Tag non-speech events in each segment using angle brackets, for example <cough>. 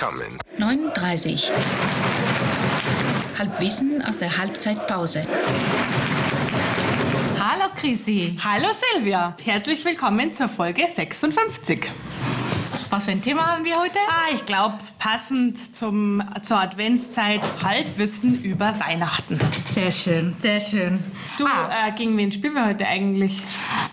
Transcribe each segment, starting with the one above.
coming. 39. Halbwissen aus der Halbzeitpause. Hallo Chrissy. Hallo Silvia, herzlich willkommen zur Folge 56. Was für ein Thema haben wir heute? Ah, ich glaube, passend zum, zur Adventszeit Halbwissen über Weihnachten. Sehr schön, sehr schön. Du, ah, äh, gegen wen spielen wir heute eigentlich?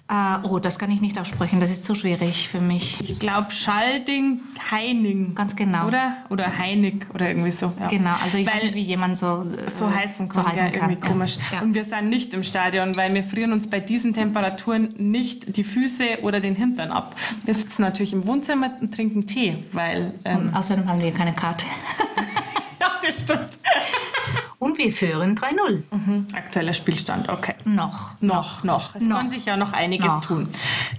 Äh, oh, das kann ich nicht aussprechen, das ist zu schwierig für mich. Ich glaube Schalding, Heining. Ganz genau. Oder? Oder Heinig oder irgendwie so. Ja. Genau, also ich Weil weiß nicht, wie jemand so, äh, so heißen so kann, heißen ja, kann. irgendwie komisch. Ja. Und wir sind nicht im Stadion, weil wir frieren uns bei diesen Temperaturen nicht die Füße oder den Hintern ab. Wir sitzen natürlich im Wohnzimmer und trinken Tee, weil... Ähm, außerdem haben wir keine Karte. <laughs> ja, das stimmt. Und wir führen 3-0. Mhm. Aktueller Spielstand, okay. Noch. Noch, noch. Es Noch. kann sich ja noch einiges Noch. tun.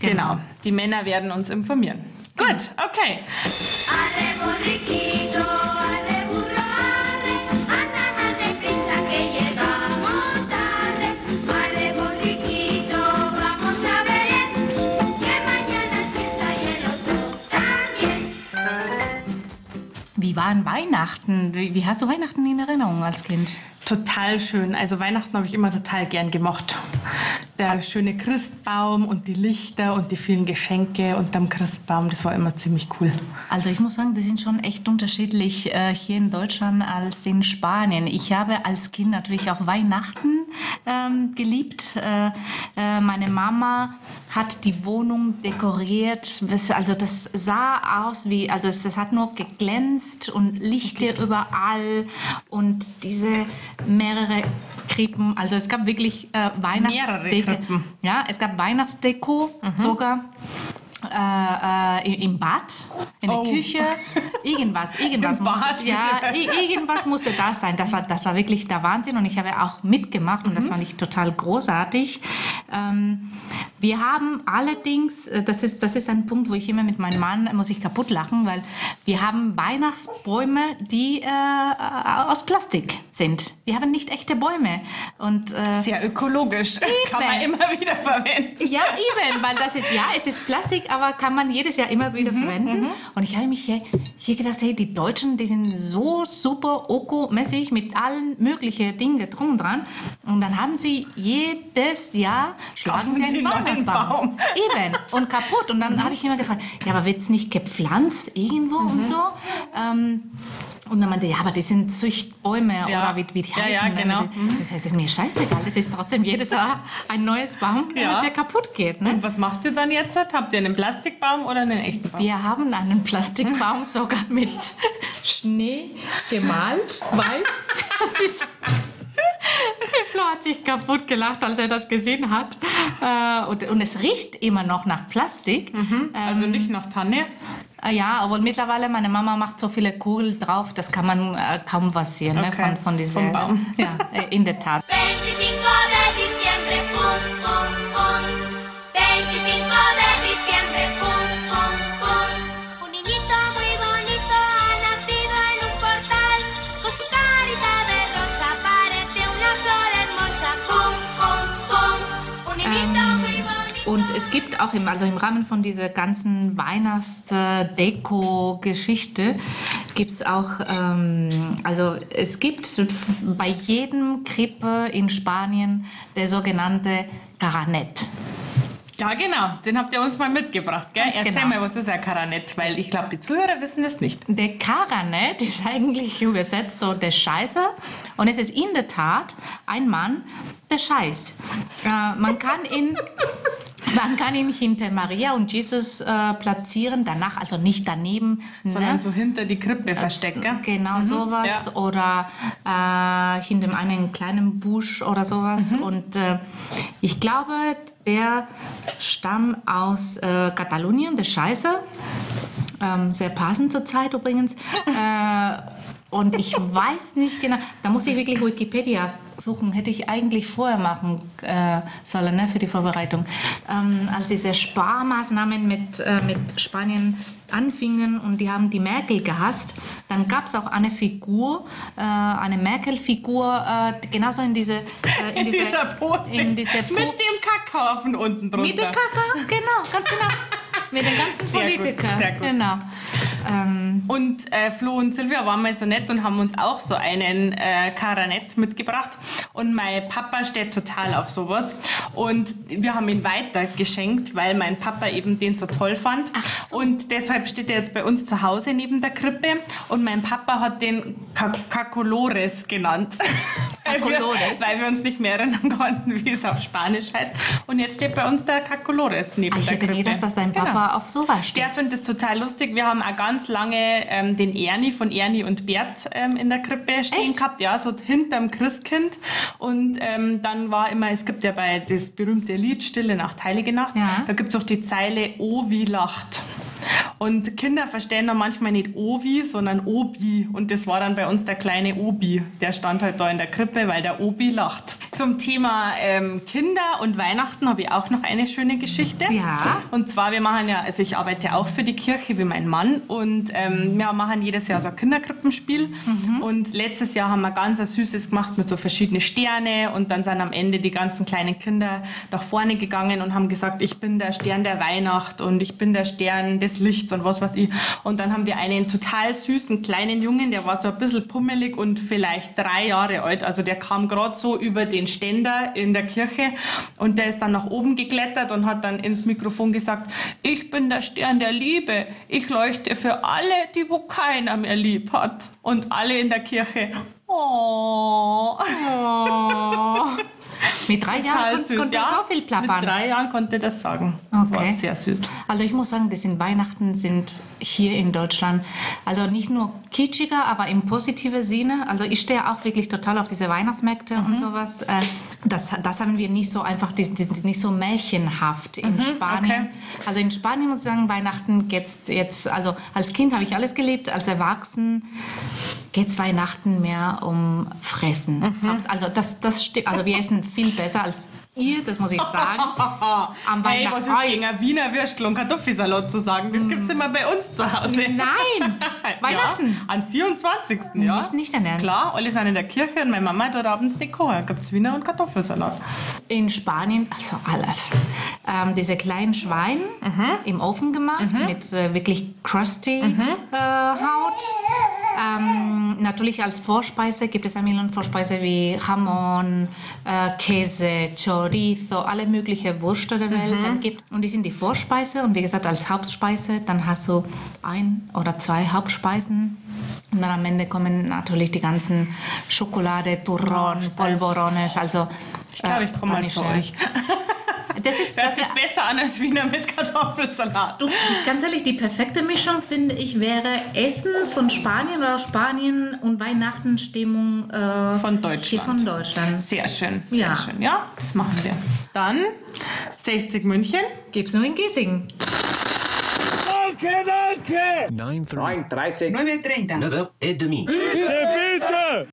Genau. Genau. Die Männer werden uns informieren. Gut, okay. Arre borriquito, arre Wie waren Weihnachten? Wie, wie hast du Weihnachten in Erinnerung als Kind? Total schön. Also Weihnachten habe ich immer total gern gemocht. Der schöne Christbaum und die Lichter und die vielen Geschenke unterm Christbaum, das war immer ziemlich cool. Also ich muss sagen, die sind schon echt unterschiedlich äh, hier in Deutschland als in Spanien. Ich habe als Kind natürlich auch Weihnachten ähm, geliebt. Äh, äh, meine Mama hat die Wohnung dekoriert. Also das sah aus wie, also es, das hat nur geglänzt und Lichter überall und diese mehrere Krippen. Also es gab wirklich äh, Weihnachtsdeko. Ja, es gab Weihnachtsdeko sogar äh, äh, im Bad, in der Oh. Küche, irgendwas, <laughs> irgendwas Im musste, Bad ja, irgendwas musste da sein. Das war, das war wirklich der Wahnsinn und ich habe auch mitgemacht und das Mhm. fand ich total großartig. Ähm, wir haben allerdings, äh, das ist, das ist ein Punkt, wo ich immer mit meinem Mann muss ich kaputt lachen, weil wir haben Weihnachtsbäume, die äh, aus Plastik sind. Wir haben nicht echte Bäume und äh, Sehr ökologisch. <laughs> Kann man Eben. immer wieder verwenden. ja, eben, weil das ist, ja, es ist Plastik, aber kann man jedes Jahr immer wieder verwenden. Und ich habe mich hier, hier gedacht, hey, die Deutschen, die sind so super ökomäßig mit allen möglichen Dingen drum und dran. Und dann haben sie jedes Jahr, schlagen sie einen Weihnachtsbaum. Baum. <laughs> Eben, und kaputt. Und dann habe ich immer gefragt, ja, aber wird es nicht gepflanzt irgendwo und so? Ähm, und dann meinte ja, aber das sind Züchtbäume Ja. oder wie, wie die heißen. ja, ne? genau. Das heißt, es ist mir scheißegal. Das ist trotzdem jedes Jahr ein neues Baum, der kaputt geht. Ne? Und was macht ihr dann jetzt? Habt ihr einen Plastikbaum oder einen echten Baum? Wir haben einen Plastikbaum <laughs> sogar mit Schnee gemalt, weiß. Das ist. Der Flo hat sich kaputt gelacht, als er das gesehen hat. Äh, Und, und es riecht immer noch nach Plastik. Also nicht nach Tanne. Äh, Ja, aber mittlerweile, meine Mama macht so viele Kugeln drauf, das kann man äh, kaum was sehen ne, Okay, von, von dieser, vom Baum. <laughs> Ja, äh, in der Tat. Es gibt auch im, also im Rahmen von dieser ganzen Weihnachtsdeko-Geschichte gibt es auch, ähm, also es gibt bei jedem Krippe in Spanien der sogenannte Caranet. Ja, genau. Den habt ihr uns mal mitgebracht, gell? Ganz Erzähl genau. mal, was ist ein Karanett? Weil ich glaube, die Zuhörer wissen das nicht. Der Caranet ist eigentlich übersetzt so der Scheißer und es ist in der Tat ein Mann, der scheißt. Äh, man kann ihn man kann ihn hinter Maria und Jesus äh, platzieren, danach also nicht daneben, Sondern ne? so hinter die Krippe versteckt, gell? Genau sowas. ja. Oder äh, hinter einem kleinen Busch oder sowas. Mhm. Und äh, ich glaube, der stammt aus äh, Katalonien, der Scheiße. Ähm, sehr passend zur Zeit übrigens. Und ich weiß nicht genau, da muss ich wirklich Wikipedia suchen, hätte ich eigentlich vorher machen äh, sollen ne, für die Vorbereitung. Ähm, als diese Sparmaßnahmen mit, äh, mit Spanien anfingen und die haben die Merkel gehasst, dann gab es auch eine Figur, äh, eine Merkel-Figur, äh, genauso in diese... Äh, In diese- dieser Pose. In dieser Po- Mit dem Kackhaufen unten drunter. mit der Kaka, genau, ganz genau. Mit den ganzen Politikern. Genau. Ähm, Und äh, Flo und Silvia waren mal so nett und haben uns auch so einen äh, Karanett mitgebracht. Und mein Papa steht total auf sowas. Und wir haben ihn weitergeschenkt, weil mein Papa eben den so toll fand. Ach so. Und deshalb steht er jetzt bei uns zu Hause neben der Krippe. Und mein Papa hat den Ka- Kakolores genannt. <laughs> weil, wir, Kakolores? weil wir uns nicht mehr erinnern <laughs> konnten, wie es auf Spanisch heißt. Und jetzt steht bei uns der Kakolores neben ich der hätte Krippe. nie gedacht, dass dein Genau. Papa auf sowas steht. Der findet es total lustig. Wir haben auch ganz lange ähm, den Ernie von Ernie und Bert ähm, in der Krippe stehen Echt? gehabt, ja, so hinterm Christkind. Und ähm, dann war immer, es gibt ja bei das berühmte Lied Stille Nacht, Heilige Nacht, Ja. da gibt es auch die Zeile Oh, wie lacht. Und Kinder verstehen dann manchmal nicht Ovi, sondern Obi. Und das war dann bei uns der kleine Obi. Der stand halt da in der Krippe, weil der Obi lacht. Zum Thema ähm, Kinder und Weihnachten habe ich auch noch eine schöne Geschichte. Ja. Und zwar, wir machen ja, also ich arbeite auch für die Kirche wie mein Mann und ähm, wir machen jedes Jahr so ein Kinderkrippenspiel. Und letztes Jahr haben wir ganz ein süßes gemacht mit so verschiedenen Sterne und dann sind am Ende die ganzen kleinen Kinder nach vorne gegangen und haben gesagt, ich bin der Stern der Weihnacht und ich bin der Stern des Lichts und was weiß ich. Und dann haben wir einen total süßen kleinen Jungen, der war so ein bisschen pummelig und vielleicht drei Jahre alt. Also der kam gerade so über den Ständer in der Kirche und der ist dann nach oben geklettert und hat dann ins Mikrofon gesagt, ich bin der Stern der Liebe. Ich leuchte für alle, die wo keiner mehr lieb hat. Und alle in der Kirche, oh. <laughs> Mit drei Jahren kon- konnte er so viel plappern. Mit drei Jahren konnte das sagen. Das war Okay. sehr süß. Also ich muss sagen, das sind Weihnachten sind hier in Deutschland, also nicht nur kitschiger, aber im positiven Sinne. Also ich stehe auch wirklich total auf diese Weihnachtsmärkte und sowas. Äh, Das, das haben wir nicht so einfach, die, die nicht so märchenhaft in Spanien. okay. Also in Spanien muss ich sagen, Weihnachten geht's jetzt, also als Kind habe ich alles gelebt, als Erwachsen geht's Weihnachten mehr um Fressen. Also das, das stimmt, also wir essen viel besser als ihr, das muss ich sagen. <laughs> Am Hey, Weihnachten. was ist gegen ein Wiener Würstel und Kartoffelsalat zu sagen? Das gibt's immer bei uns zu Hause. Nein, <laughs> Weihnachten. Ja, am 24. Ja. Ist nicht dein Ernst. Klar, alle sind in der Kirche und meine Mama dort abends nicht kochen. Gibt's Wiener und Kartoffelsalat. In Spanien, also Aleph, ähm, diese kleinen Schweine im Ofen gemacht mit äh, wirklich crusty äh, Haut. Natürlich als Vorspeise gibt es eine Million Vorspeise wie Jamon, äh, Käse, Chorizo, alle möglichen Würste der Welt. Dann gibt, und die sind die Vorspeise und wie gesagt als Hauptspeise, dann hast du ein oder zwei Hauptspeisen. Und dann am Ende kommen natürlich die ganzen Schokolade, Turron, Polvorones, also Ich glaube, ich komme mal zu euch. Das ist, Hört das sich besser an als Wiener mit Kartoffelsalat. du, ganz ehrlich, die perfekte Mischung, finde ich, wäre Essen von Spanien oder Spanien und Weihnachtenstimmung äh, Von Deutschland. Hier von Deutschland. Sehr schön, sehr Ja. schön. Ja, das machen wir. Dann 60 München. Gibt's nur in Giesing. 9.30. 9.30. 9.30. 9h30.